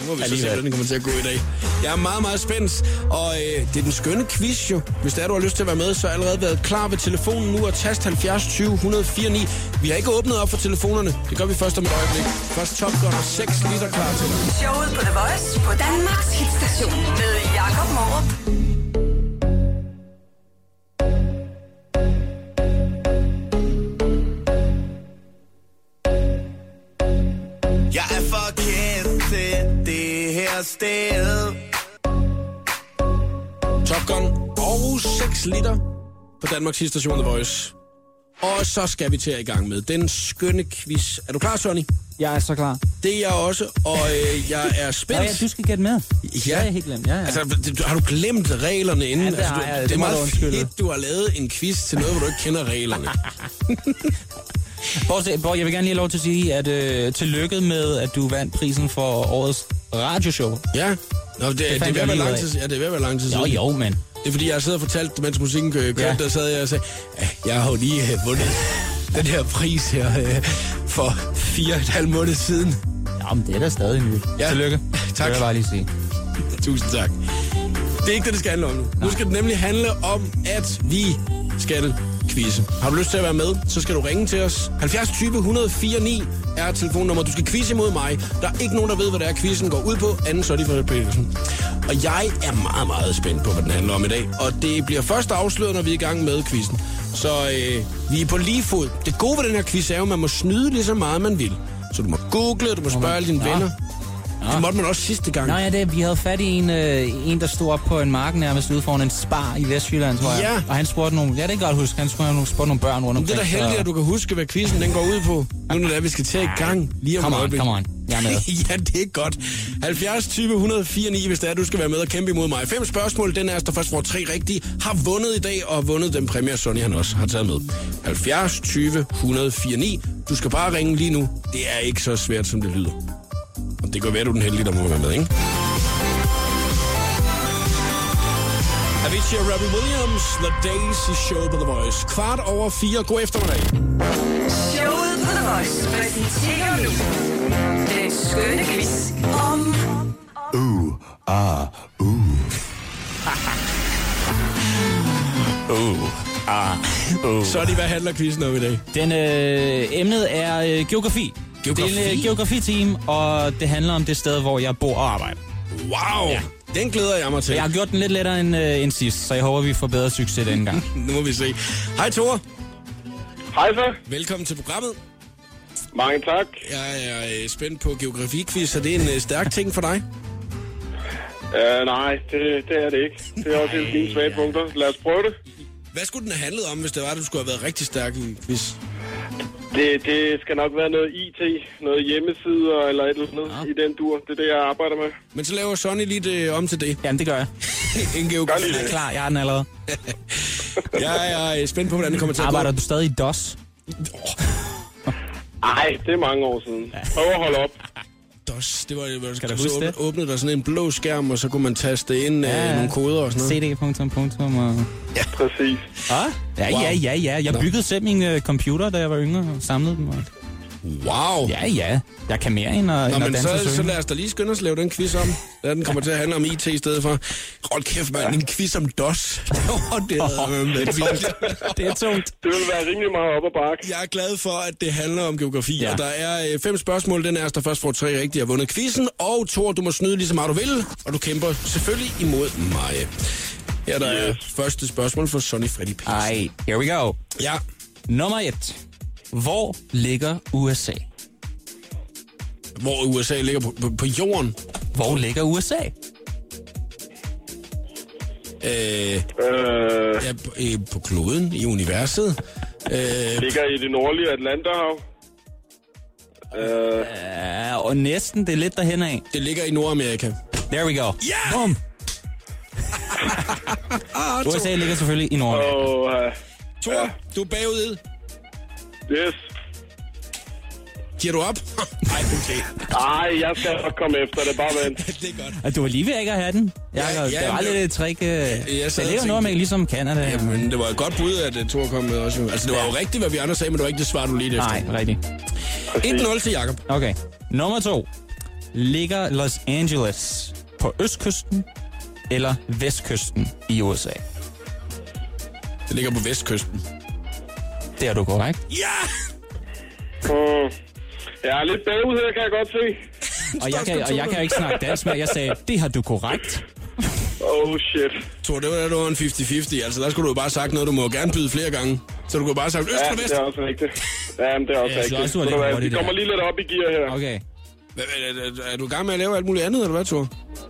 nu må vi så se, hvordan det kommer til at gå i dag. Jeg er meget, meget spændt, og øh, det er den skønne quiz jo. Hvis der er, du har lyst til at være med, så har jeg allerede været klar ved telefonen nu og tast 70 20 104 9. Vi har ikke åbnet op for telefonerne. Det gør vi først om et øjeblik. Først Top Gun og 6 liter klar til dig. Showet på The Voice på Danmarks hitstation med Jakob Morup. Jeg og 6 liter på Danmarks station The Voice. Og så skal vi til at i gang med den skønne quiz. Er du klar, Sonny? Jeg er så klar. Det er jeg også, og øh, jeg er spændt. ja, du skal gætte med. Det har jeg helt glemt. Ja, ja. Altså, det- har du glemt reglerne inden? Ja, det altså, du, jeg. det Det er meget fedt, du har lavet en quiz til noget, hvor du ikke kender reglerne. Bortset, Borg, jeg vil gerne lige have lov til at sige, at øh, tillykke med, at du vandt prisen for årets radioshow. ja. Nå, det, det, det, er ved at være lang tid, ja, det er ved at være lang tid Jo, siden. jo, men... Det er fordi, jeg har siddet og fortalt, mens musikken kø- kørte, Ja. der sad jeg og sagde, "Ja, jeg har jo lige øh, vundet den her pris her øh, for fire og et halvt måned siden. Ja, men det er da stadig nyt. Ja. Tillykke. Tak. Det vil jeg bare lige sige. Tusind tak. Det er ikke det, det skal handle om nu. Nu skal det nemlig handle om, at vi skal quizze. Har du lyst til at være med, så skal du ringe til os. 70 20 104 9 er telefonnummer. Du skal quizze imod mig. Der er ikke nogen, der ved, hvad det er, quizzen går ud på. Anden så er de fra Petersen. Og jeg er meget, meget spændt på, hvad den handler om i dag. Og det bliver først afsløret, når vi er i gang med quizzen. Så øh, vi er på lige fod. Det gode ved den her quiz er jo, at man må snyde lige så meget, man vil. Så du må google, du må spørge alle dine Nå. Det måtte man også sidste gang. Nå ja, det, vi havde fat i en, øh, en, der stod op på en mark nærmest ude foran en spar i Vestjylland, tror jeg. Ja. Og han spurgte nogle, ja det kan jeg godt huske, han spurgte nogle, spurgte nogle børn rundt omkring. det er da heldigt, at du kan huske, hvad quizzen den går ud på. Nu når det er, vi skal til i gang lige om Come on, come on. Jeg er med. ja, det er godt. 70 20 104 9, hvis det er, du skal være med og kæmpe imod mig. Fem spørgsmål, den er, der først får tre rigtige, har vundet i dag og vundet den præmie, Sonny han også har taget med. 70 20 104 9. Du skal bare ringe lige nu. Det er ikke så svært, som det lyder. Det kan være, du er den heldige, der må være med, ikke? Avicii og Robbie Williams, The Daisy Show på The Voice. Kvart over fire. God eftermiddag. Showet på The Voice præsenterer nu den skønne quiz om Så er det, hvad handler quizzen om i dag? Den, øh, emnet er øh, geografi. Geografi? Det er en øh, geografiteam, og det handler om det sted, hvor jeg bor og arbejder. Wow! Ja. Den glæder jeg mig til. Jeg har gjort den lidt lettere end, øh, end sidst, så jeg håber, vi får bedre succes denne gang. Nu må vi se. Hej Thor. Hej så. Velkommen til programmet. Mange tak. Jeg er øh, spændt på geografiquiz, så det er en øh, stærk ting for dig. Uh, nej, det, det er det ikke. Det er også et af dine svage punkter. Lad os prøve det. Hvad skulle den have handlet om, hvis det var, at du skulle have været rigtig stærk i quiz? Det. Det skal nok være noget IT, noget hjemmesider eller et eller andet Ja. i den dur. Det er det, jeg arbejder med. Men så laver Sonny lige det om til det. Jamen, det gør jeg. geografi. Gør lige Jeg er klar, jeg har den allerede. Jeg er øh, spændt på, hvordan det kommer til at Arbejder gå. du stadig i DOS? Nej, det er mange år siden. Prøv at holde op. DOS, det var, hvor Skal du så huske åbne- det? åbnede der sådan en blå skærm, og så kunne man taste ind ja. øh, nogle koder og sådan noget. CD. Punktum, punktum, og... Præcis. Ah? Ja, Wow. ja, ja, ja. Jeg Nå. byggede selv min øh, computer, da jeg var yngre, og samlede dem. Og... Wow! Ja, ja. Jeg kan mere end at, Nå, end at men danse og så, så lad os da lige skynde os at lave den quiz om. Ja, den kommer til at handle om IT i stedet for. Hold kæft, mand, en quiz om DOS. Oh, det er lidt vildt. Det er tungt. Det vil være rimelig meget op ad bakke. Jeg er glad for, at det handler om geografi, ja. Og der er øh, fem spørgsmål. Den er, der først får tre rigtige har vundet quizzen. Og Thor, du må snyde lige så meget du vil, og du kæmper selvfølgelig imod mig. Her der er første spørgsmål for Sonny Freddy Petersen. Ej, here we go. Ja, Nummer et. Hvor ligger USA? hvor USA ligger på, på, på jorden. Hvor ligger USA? Øh, Øh, ja, på, øh, på kloden, i universet. Øh, ligger i det nordlige Atlanterhav. Øh, Ja, og næsten, det er lidt derhen af. det ligger i Nordamerika. There we go. Ja! Bum. Ah, Thor, USA ligger selvfølgelig i Norge. og uh, Thor, du er bagud. Yes. Giver du op? Nej, okay. Ej, jeg skal nok komme efter det. Bare vent. det er godt. Og du var lige ved ikke at have den. Jeg, Ja, ja, det var lidt et trick. øh. sad Det og ligger tænkte- noget med ligesom Canada. Ja, men det var et godt bud, at uh, Thor kom med også. jo. Altså, det var jo rigtigt, hvad vi andre sagde, men det var ikke det svar, du lige efter. Nej, rigtigt. 1-0 til Jakob. Okay. Nummer to. Ligger Los Angeles på østkysten eller vestkysten i USA? Det ligger på vestkysten. Det er du korrekt. Ja! Mm. Jeg er lidt bagud her, kan jeg godt se. Og jeg, kan, og jeg kan ikke snakke dansk mere. Jeg sagde, det har du korrekt. Oh shit. Thor, det var da du var en 50-50. Altså, der skulle du jo bare sagt noget, du må gerne byde flere gange. Så du kunne bare have sagt øst Ja, eller det vest. er også rigtigt. Ja, men det er også synes rigtigt. også, du Ved lidt Vi kommer lige lidt op i gear her. Okay. Er, er, er du i gang med at lave alt muligt andet, eller hvad, Thor?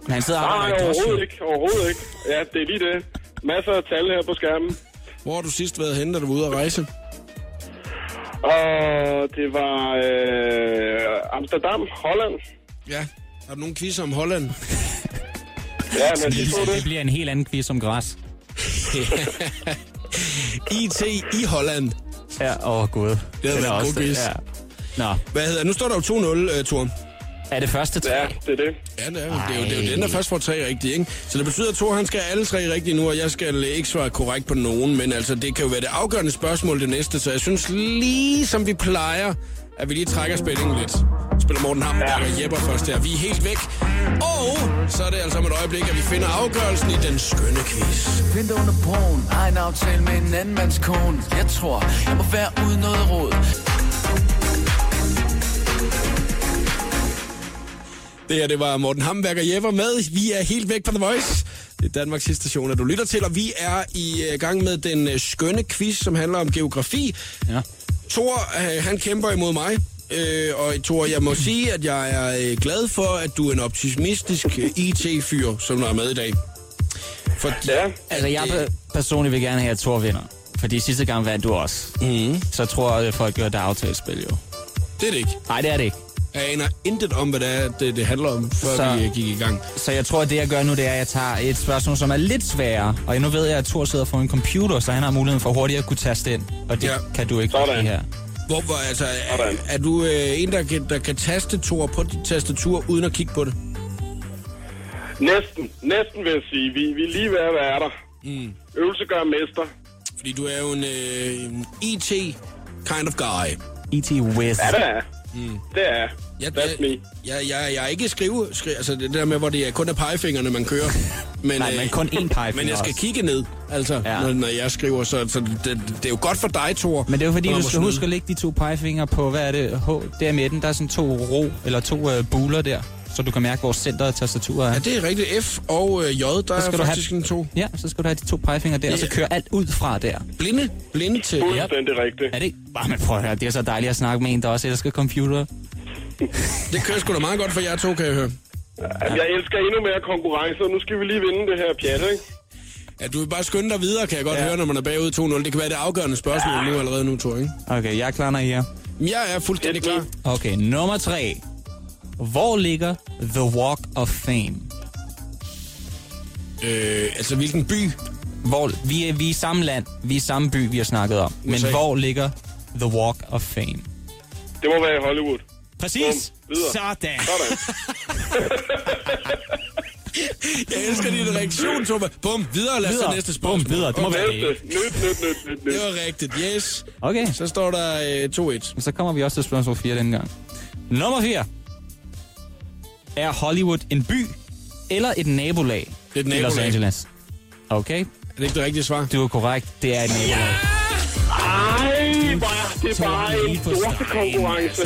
Men han sidder Nej, overhovedet ikke. Overhovedet ikke. Ja, det er lige det. Masser af tal her på skærmen. Hvor har du sidst været henne, da du var ude at rejse? Og det var øh, Amsterdam, Holland. Ja. Har du nogen quiz om Holland? Ja, men de så Det det. bliver en helt anden quiz om græs. IT i Holland. Ja, åh oh, gud. Det havde været en god quiz. Ja. Nå, Hvad hedder Nu står der jo 2-0, uh, Thor. Er det første tre? Ja, det er det. Ja, det er, det, er jo, det er jo den, der først får tre rigtige, ikke? Så det betyder, at Thor han skal alle tre rigtige nu, og jeg skal ikke svare korrekt på nogen, men altså, det kan jo være det afgørende spørgsmål det næste, så jeg synes lige som vi plejer, at vi lige trækker spændingen lidt. Spiller Morten Hammerberg og Jepper først her. Vi er helt væk. Og så er det altså om et øjeblik, at vi finder afgørelsen i den skønne quiz. Vent under broen, har en aftale med en anden mands kone Jeg tror, jeg må være uden noget råd Det her, det var Morten Hammerberg og Jepper med. Vi er helt væk fra The Voice. Det er Danmarks station, at du lytter til, og vi er i øh, gang med den øh, skønne quiz, som handler om geografi. Ja. Thor, øh, han kæmper imod mig. Øh, og Thor, jeg må sige, at jeg er glad for, at du er en optimistisk IT-fyr, som der er med i dag. For Ja. Altså, jeg pe- personligt vil gerne have, at Thor vinder. Fordi sidste gang vandt du også. Mm. Så tror jeg, at folk gør det aftalespil jo. Det er det ikke. Nej, det er det ikke. Jeg aner intet om, hvad det er, det, det handler om, før Så- vi øh, gik i gang. Så jeg tror, at det jeg gør nu, det er, at jeg tager et spørgsmål, som er lidt sværere. Og nu ved jeg, at Thor sidder for en computer, så han har muligheden for hurtigt at kunne taste ind. Og det Ja. kan du ikke Sådan. her. Hvor, hvor, altså, er, er du øh, en, der kan, der kan taste Thor på dit tastatur, uden at kigge på det? Næsten, næsten vil jeg sige. Vi, vi er lige ved at være der. Mm. Øvelse gør mester. Fordi du er jo en, øh, en IT kind of guy. E.T. Wiz. Ja, det er. Mm. Det er. Jeg, That's me. jeg, jeg, jeg, jeg er ikke skrive, skrive, altså det der med, hvor det er kun er pegefingrene, man kører. Men, Nej, øh, men kun én pegefinger Men jeg skal også. kigge ned, altså, ja. Når, når jeg skriver, så, så det, det, er jo godt for dig, Thor. Men det er jo fordi, du skal huske at lægge de to pegefingre på, hvad er det, H, der i midten, der er sådan to ro, eller to øh, buler der, så du kan mærke, hvor centret af tastaturet er. Ja, det er rigtigt. F og øh, J, der Så er skal du have- faktisk en to. Ja, så skal du have de to pegefingre der, og så Ja. køre alt ud fra der. Blinde, blinde til... Fuldstændig rigtigt. Er det ikke? Bare men prøv at høre, det er så dejligt at snakke med en, der også elsker computer. Det kører sgu da meget godt for jer to, kan jeg høre. Jamen, Jeg elsker endnu mere konkurrence, og nu skal vi lige vinde det her pjat, ikke? Ja, du vil bare skynde dig videre, kan jeg godt ja. høre, når man er bagud 2-0. Det kan være det afgørende spørgsmål ja. nu allerede nu, Thor, ikke? Okay, jeg er klar, når I er. Jeg er fuldstændig klar. Okay, nummer tre. Hvor ligger The Walk of Fame? Øh, altså, hvilken by? Hvor, vi, er, vi er i samme land, vi er i samme by, vi har snakket om. Men USA. hvor ligger The Walk of Fame? Det må være i Hollywood. Præcis. Bum. Sådan. Sådan. Jeg elsker din reaktion, Thomas. Bum, videre, lad os Videre. næste spørgsmål. Bum, videre. Det må okay. være Næste. Nyt, nyt, nyt, nyt, nyt. Det var rigtigt, yes. Okay, Så står der øh, 2-1. så kommer vi også til spørgsmål 4 denne gang. Nummer 4. Er Hollywood en by eller et nabolag? Det er et i Los nabolag. Angeles. Okay, Er det ikke det rigtige svar? du er korrekt. Det er et nabolag. Ej, hvor er det bare en stregen, konkurrence.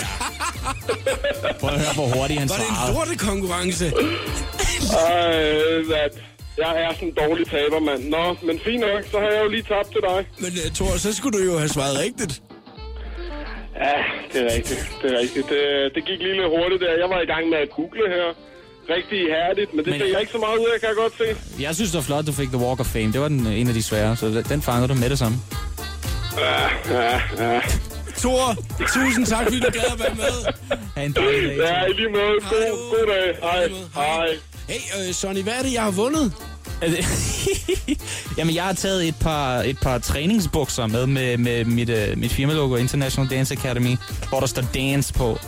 Prøv at høre, hvor hurtigt han Var det en svarede. lorte konkurrence? Ej, that. Jeg er sådan en dårlig taber, mand. Nå, men fint nok, så har jeg jo lige tabt til dig. Men uh, Thor, så skulle du jo have svaret rigtigt. Ja, det er rigtigt. Det er rigtigt. Det, det gik lige lidt hurtigt der. Jeg var i gang med at google her. Rigtig ihærdigt, men det Men- fik jeg ikke så meget ud af, kan jeg godt se. Jeg synes, det var flot, du fik The Walk of Fame. Det var den, en af de svære, så den fangede du med det samme. Ja, ja, ja. Thor, tusind tak, fordi du gad at være med. Ha' en dejlig dag. Ja, i lige måde. God, god dag. Hej. Hej. Hey, øh, Sonny, hvad er det, jeg har vundet? Er det- Jamen, jeg har taget et par, et par træningsbukser med med, med mit, uh, mit firmalogo International Dance Academy, hvor der står dance på,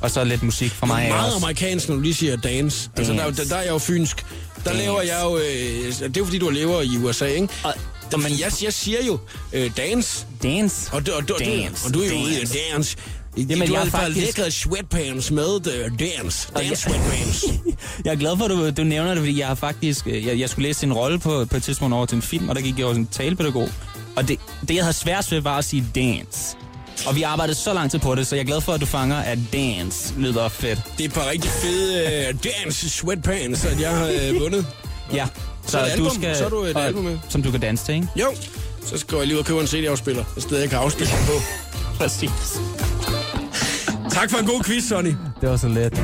og så lidt musik fra mig Meget også. amerikansk, når du lige siger dance. Altså, der, er der, der er jeg jo fynsk. Der Dance. laver jeg jo... Øh, det er jo, fordi du lever i USA, ikke? Og, men jeg, jeg siger jo øh, dance. dance. Og du, og du, Dance, du, og du er jo ude i dance. Jamen, du jeg har faktisk... lækret sweatpants med uh, dance. Dance sweatpants. Jeg er glad for, at du, du nævner det, fordi jeg har faktisk... øh, Jeg, jeg skulle læse en rolle på, på et tidspunkt over til en film, og der gik jeg over som talepædagog. Og det, det, jeg havde svært ved, var at sige dance. Og vi arbejdede så lang tid på det, så jeg er glad for, at du fanger, at dance lyder fedt. Det er et par rigtig fede uh, dance sweatpants, at jeg har uh, vundet. Ja. Så det album. Så er du et og- album med. Som du kan danse til, ikke? Jo, så skal jeg lige ud og købe en CD-afspiller, et sted jeg kan afspille den på. Præcis. Tak for en god quiz, Sonny. Det var så let.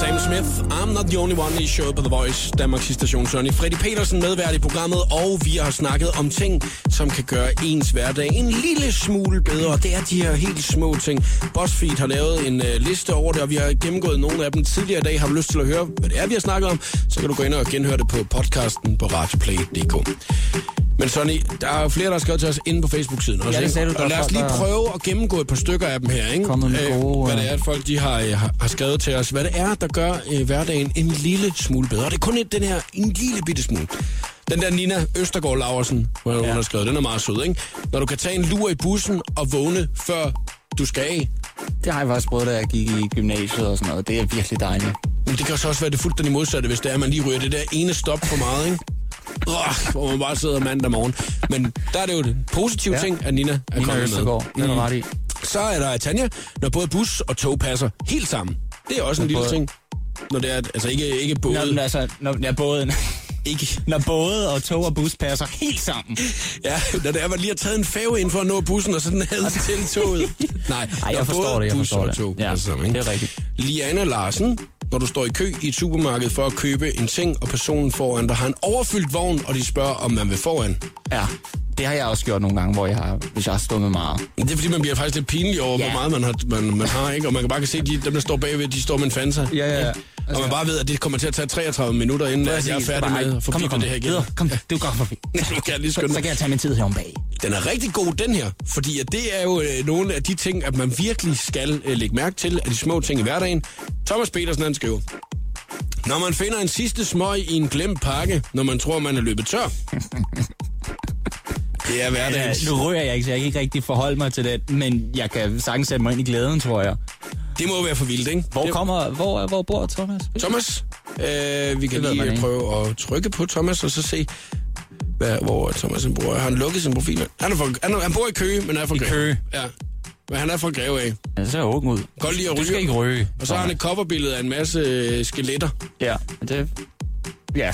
Sam Smith, I'm not the only one i showet på The Voice, Danmarks station. Sonny Freddy Petersen medvært i programmet, og vi har snakket om ting, som kan gøre ens hverdag en lille smule bedre. Det er de her helt små ting. BuzzFeed har lavet en uh, liste over det, og vi har gennemgået nogle af dem tidligere i dag. Har du lyst til at høre, hvad det er, vi har snakket om, så kan du gå ind og genhøre det på podcasten på radioplay.dk. Men Sonny, der er jo flere, der har skrevet til os inde på Facebook-siden også. det ikke? sagde du, og lad os lige prøve at gennemgå et par stykker af dem her. Ikke? Kommet med Øh, gode, Hvad det øh, er, at folk de har, øh, har, har skrevet til os. Hvad det er, der gør øh, hverdagen en lille smule bedre. Og det er kun et, den her en lille bitte smule. Den der Nina Østergaard Laversen, hvor hun Ja. har skrevet, den er meget sød, ikke? Når du kan tage en lur i bussen og vågne, før du skal af. Det har jeg faktisk prøvet, da jeg gik i gymnasiet og sådan noget. Det er virkelig dejligt. Men det kan så også være det fuldstændig modsatte, hvis det er, at man lige ryger det der ene stop for meget, ikke? Oh, hvor man bare sidder mandag morgen. Men der er det jo det positive Ja. ting, at Nina er Nina kommet Østergaard, med. det er du ret i. Så er der Tanja, når både bus og tog passer helt sammen. Det er også en Når lille både- ting. Når det er, altså ikke, ikke både... Når, men altså, når, ja, både, Ikke. når både og tog og bus passer helt sammen. Ja, når det er, man lige har taget en færge ind for at nå bussen, og så den havde til toget. Nej, Ej, jeg forstår det, jeg forstår og det. tog Ja, ikke? det er rigtigt. Liana Larsen, når du står i kø i et supermarked for at købe en ting, og personen foran dig har en overfyldt vogn, og de spørger, om man vil foran. Ja, det har jeg også gjort nogle gange, hvor jeg har, hvis jeg har stået med meget. Det er fordi, man bliver faktisk lidt pinlig over, Ja. hvor meget man har, man, man har, ikke? Og man kan bare kan se, at de, dem, der står bagved, de står med en Fanta. Ja, ja, ja. Og man bare ved, at det kommer til at tage 33 minutter, inden at jeg er færdig med at få kom, kom, det her igen. Kom, det er godt forbi. Nu kan jeg lige Så, skynde så mig. kan jeg tage min tid herom bag. Den er rigtig god, den her. Fordi at det er jo øh, nogle af de ting, at man virkelig skal øh, lægge mærke til, af de små ting i hverdagen. Thomas Petersen, han skriver. Når man finder en sidste smøg i en glemt pakke, når man tror, man er løbet tør. Det er Ja, hverdagens. nu rører jeg ikke, så jeg kan ikke rigtig forholde mig til det, men jeg kan sagtens sætte mig ind i glæden, tror jeg. Det må være for vildt, ikke? Hvor kommer, hvor, hvor bor Thomas? Thomas, øh, vi kan man lige ikke. prøve at trykke på Thomas, og så se, hvad, hvor Thomas han bor. Han lukket sin profil? Han, er fra, han, er, han bor i Køge, men er fra I. Køge. Ja. Men han er fra Greve af. Ja, så er jeg ud. Godt lide at Du skal ryge. ikke røge. Og så har han et coverbillede af en masse øh, skeletter. Ja, det... Ja.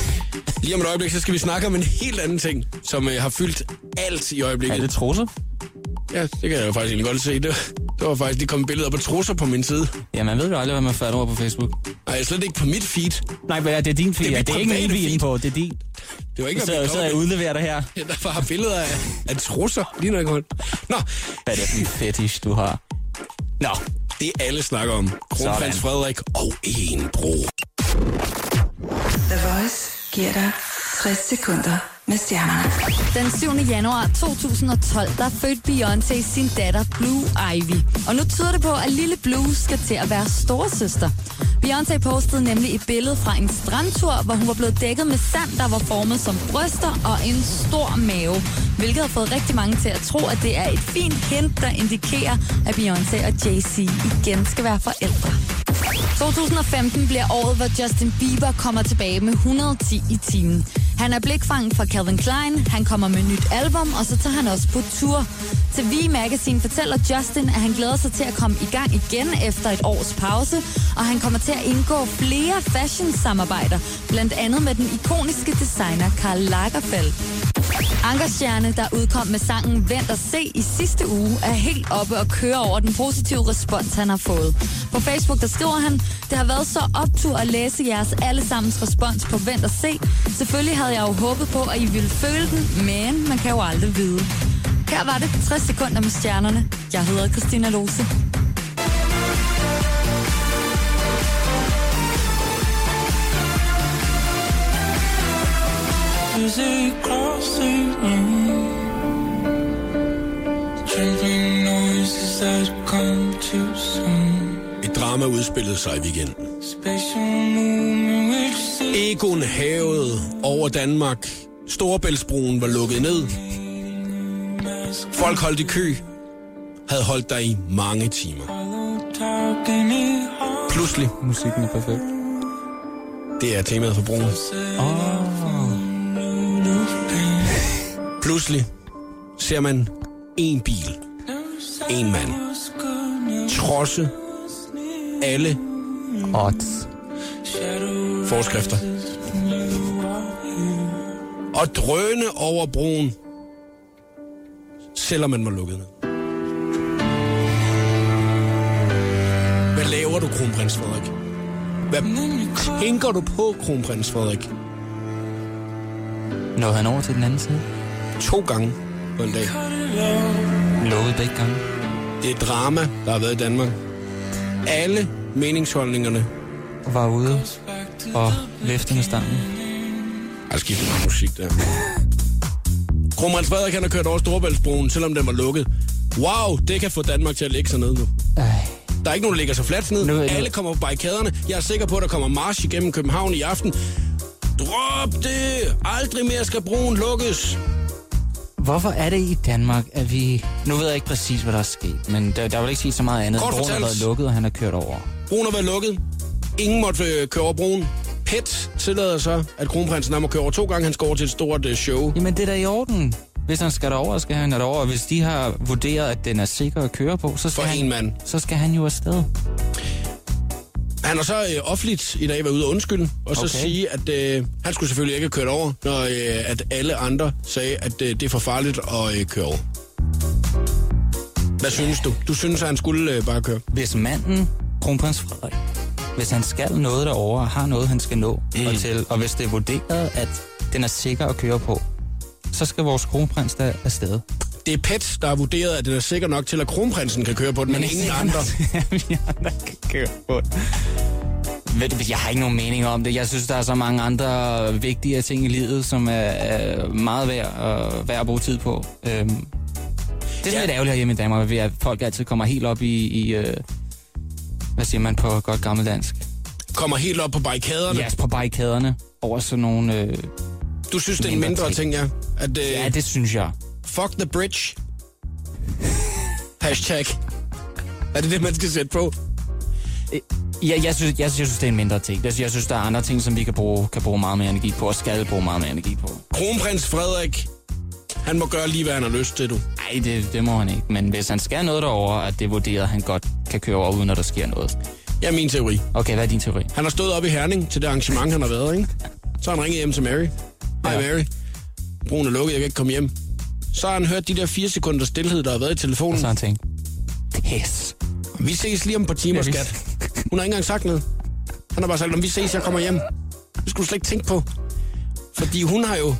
Lige om et øjeblik, så skal vi snakke om en helt anden ting, som øh, har fyldt alt i Er øjeblikket. det trusser? Ja, det kan jeg jo faktisk godt se. Det, det var faktisk lige kommet billeder på trusser på min side. Ja, man ved jo aldrig, hvad man fatter over på Facebook. Nej, slet ikke på mit feed. Nej, men ja, det er din feed. Det er Det er, mit det er ikke min, er feed. på. Det er din. Det var ikke, Så, at så jeg udleverer det her. Ja, der var billeder af, af trusser, lige når jeg kom. Nå, Hvad er det for en fetish, du har? Nå, det alle snakker om. Kronprins. Frederik og en bro. The Voice giver dig 60 sekunder med stjernerne. Den 7. januar 2012, der fødte Beyoncé sin datter Blue Ivy. Og nu tyder det på, at lille Blue skal til at være storesøster. Beyoncé postede nemlig et billede fra en strandtur, hvor hun var blevet dækket med sand, der var formet som bryster og en stor mave. Hvilket har fået rigtig mange til at tro, at det er et fint hint, der indikerer, at Beyoncé og Jay-Z igen skal være forældre. 2015 bliver året, hvor Justin Bieber kommer tilbage med 110 i timen. Han er blikfangen for Calvin Klein, han kommer med nyt album, og så tager han også på tur. Til V Magazine fortæller Justin, at han glæder sig til at komme i gang igen efter et års pause, og han kommer til at indgå flere fashion-samarbejder, blandt andet med den ikoniske designer Karl Lagerfeld. Ankerstjerne, der udkom med sangen Vent og se i sidste uge, er helt oppe og kører over den positive respons, han har fået. På Facebook, der skriver han, det har været så optur at læse jeres allesammens respons på Vent og se. Selvfølgelig havde jeg jo håbet på, at I ville føle den, men man kan jo aldrig vide. Her var det 60 sekunder med stjernerne. Jeg hedder Christina Lose. Music across the room. Trembling noises that come too soon. Et drama udspillede sig i weekenden. Egon havede over Danmark. Storebæltsbroen var lukket ned. Folk holdt i kø. Havde holdt der i mange timer. Pludselig, musikken er perfekt. det er temaet for broen. Pludselig ser man en bil, en mand, trodse alle Odds. forskrifter. Og drøne over broen, selvom man var lukket ned. Hvad laver du, kronprins Frederik? Hvad tænker du på, kronprins Frederik? Nåede han over til den anden side? To gange på en dag. Lukket begge gange. Det er drama, der har været i Danmark. Alle meningsholdningerne Var ude og væfte med stangen. Ej, skiftet meget musik der. Kronprins Frederik han har kørt over Storebæltsbroen, selvom den var lukket. Wow, det kan få Danmark til at lægge sig ned nu. Ej. Der er ikke nogen, der lægger sig fladt ned. Nu- Alle kommer på barrikaderne. Jeg er sikker på, at der kommer march igennem København i aften. Drop det! Aldrig mere skal broen lukkes. Hvorfor er det i Danmark, at vi... Nu ved jeg ikke præcis, hvad der er sket, men der, der er vel ikke sket så meget andet. Kort Broen har været lukket, og han har kørt over. Broen har været lukket. Ingen måtte øh, køre over broen. PET tillader så, at kronprinsen må køre over to gange. Han skal over til et stort uh, show. Jamen, det er da i orden. Hvis han skal derover, skal han derover. Og hvis de har vurderet, at den er sikker at køre på, så skal, For han, en mand. så skal han jo afsted. Han har så øh, offentligt i dag været ude og undskylde, og så Okay. sige, at øh, han skulle selvfølgelig ikke have kørt over, når øh, at alle andre sagde, at øh, det er for farligt at øh, køre over. Hvad synes du? Du synes, at han skulle øh, bare køre? Hvis manden, kronprins Frederik, hvis han skal noget derover og har noget, han skal nå mm. og til, og hvis det er vurderet, at den er sikker at køre på, så skal vores kronprins der afsted. Det er PET, der har vurderet, at det er sikker nok til, at kronprinsen kan køre på den, men, men ingen andre. andre kan køre på den. Ved du, jeg har ikke nogen mening om det. Jeg synes, der er så mange andre vigtige ting i livet, som er, er meget værd at, værd at bruge tid på. Øhm, det er sådan Ja. lidt ærgerligt hjemme i Danmark, ved at folk altid kommer helt op i, i øh, hvad siger man på godt gammeldansk? Kommer helt op på barrikaderne. Ja, på barrikaderne over sådan nogle... Øh, Du synes, det er en mindre mindre ting. ting, ja? At, øh, ja, det synes jeg. Fuck the bridge. Hashtag. Er det det, man skal sætte på? Ja, jeg synes, jeg, synes, det er en mindre ting. Jeg synes, jeg synes, der er andre ting, som vi kan bruge, kan bruge meget mere energi på, og skal bruge meget mere energi på. Kronprins Frederik, han må gøre lige, hvad han har lyst til, du. Nej, det, det må han ikke. Men hvis han skal noget derover, at det er vurderet, at han godt kan køre over, uden at der sker noget. Ja, min teori. Okay, hvad er din teori? Han har stået op i Herning til det arrangement, han har været, ikke? Så har han ringet hjem til Mary. Hej Ja. Mary. Broen er lukket, jeg kan ikke komme hjem. Så har han hørt de der fire sekunder stillhed, der har været i telefonen. Og så har han tænkt, pis. Vi ses lige om på timer, skat. Hun har ikke engang sagt noget. Han har bare sagt, om vi ses, jeg kommer hjem. Det skulle du slet ikke tænke på. Fordi hun har jo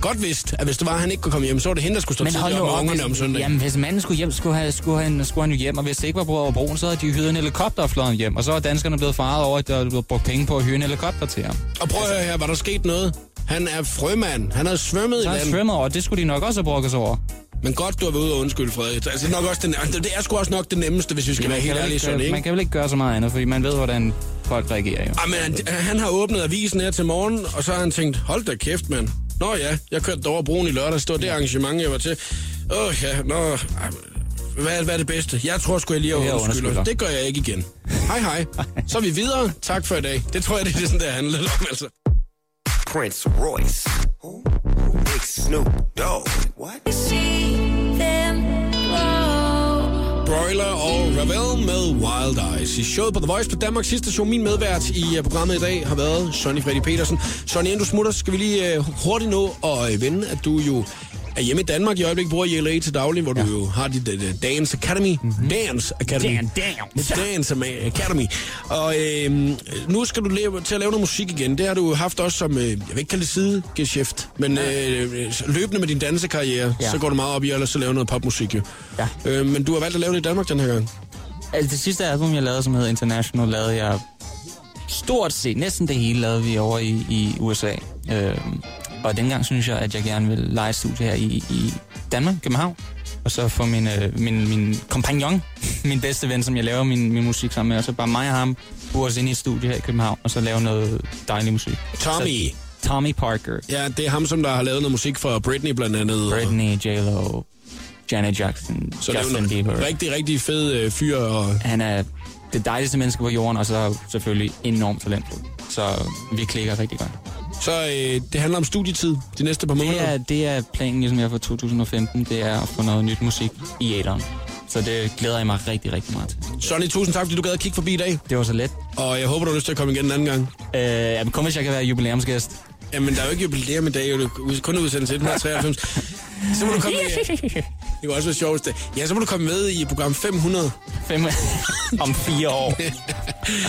godt vidst, at hvis det var, at han ikke kunne komme hjem, så var det hende, der skulle stå op med ungerne hvis, om søndagen. jamen, hvis manden skulle hjem, skulle, have, skulle, han, skulle han jo hjem, og hvis det ikke var brugt over broen, så havde de hyret en helikopter og fløjet hjem, og så var danskerne blevet faret over, at der blevet brugt penge på at hyre en helikopter til ham. Og prøv at høre her, var der sket noget? Han er frømand. Han har svømmet i Så han svømmer over, det skulle de nok også have brugt os over. Men godt, du har været ude og undskylde, Frederik. Altså, det, er nok også den, altså, det er sgu også nok det nemmeste, hvis vi skal være man, helt ærlige ikke, sådan, ikke? man kan vel ikke gøre så meget andet, fordi man ved, hvordan folk reagerer jo. Ah, men han, han har åbnet avisen her til morgen, og så har han tænkt, hold da kæft, mand. Nå ja, jeg kørte over broen i lørdags. Det var det arrangement, jeg var til. Åh oh, ja, nå... Hvad, hvad er det bedste? Jeg tror sgu, jeg lige er undskylder. Det gør jeg ikke igen. Hej hej. Så er vi videre. Tak for i dag. Det tror jeg, det er sådan, der handler om, altså. Prince Royce. Who? Big Snoop Dogg. What? See them glow. Broiler og Ravel med Wild Eyes. I showet på The Voice på Danmarks sidste station. Min medvært i uh, programmet i dag har været Sonny Freddy Petersen. Sonny, inden du smutter, skal vi lige uh, hurtigt nå at uh, vende, at du jo er hjemme i Danmark i øjeblikket, bor i LA til daglig, hvor ja. du jo har dit uh, Dance Academy. Mm-hmm. Dance Academy. Dan- dance. Dance Academy. Og øh, nu skal du lave, til at lave noget musik igen. Det har du haft også som, øh, jeg vil ikke kalde det sidegeschæft, men øh, løbende med din dansekarriere, ja. Så går du meget op i at så lave noget popmusik jo. Ja. Øh, men du har valgt at lave det i Danmark den her gang. Altså det sidste album, jeg lavede, som hedder International, lavede jeg stort set, næsten det hele lavede vi over i, i USA. Øhm, og dengang synes jeg, at jeg gerne vil lege et studie her i, i Danmark, København. Og så få min, øh, min, min kompagnon, min bedste ven, som jeg laver min, min musik sammen med, og så bare mig og ham, burde os ind i et studie her i København, og så lave noget dejlig musik. Tommy. Så, Tommy Parker, Ja, det er ham, som der har lavet noget musik for Britney blandt andet. Britney, J-Lo, Janet Jackson, Så er Justin Bieber. rigtig, rigtig fed øh, fyr. Og, Han er det dejligste menneske på jorden, og så selvfølgelig enormt talentfuld. Så vi klikker rigtig godt. Så øh, det handler om studietid de næste par måneder. Det er, det er planen, ligesom jeg for 2015, det er at få noget nyt musik i æderen. Så det glæder jeg mig rigtig, rigtig meget til. Sonny, tusind tak, fordi du gad at kigge forbi i dag. Det var så let. Og jeg håber, du har lyst til at komme igen en anden gang. Øh, ja, men kun hvis jeg kan være jubilæumsgæst. Jamen, der er jo ikke jubilæum i dag, er kun udsendelse 193. Så må du komme med. Det kunne også være sjovt. Ja, så må du komme med i program 500. Fem om fire år.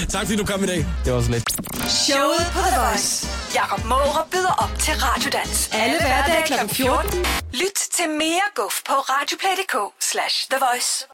Tak fordi du kom i dag. Det var så let. Showet på The Voice. Jakob Mårup byder op til Radiodans. Alle hverdage kl. 14. Lyt til mere guf på radioplay.dk slash The Voice.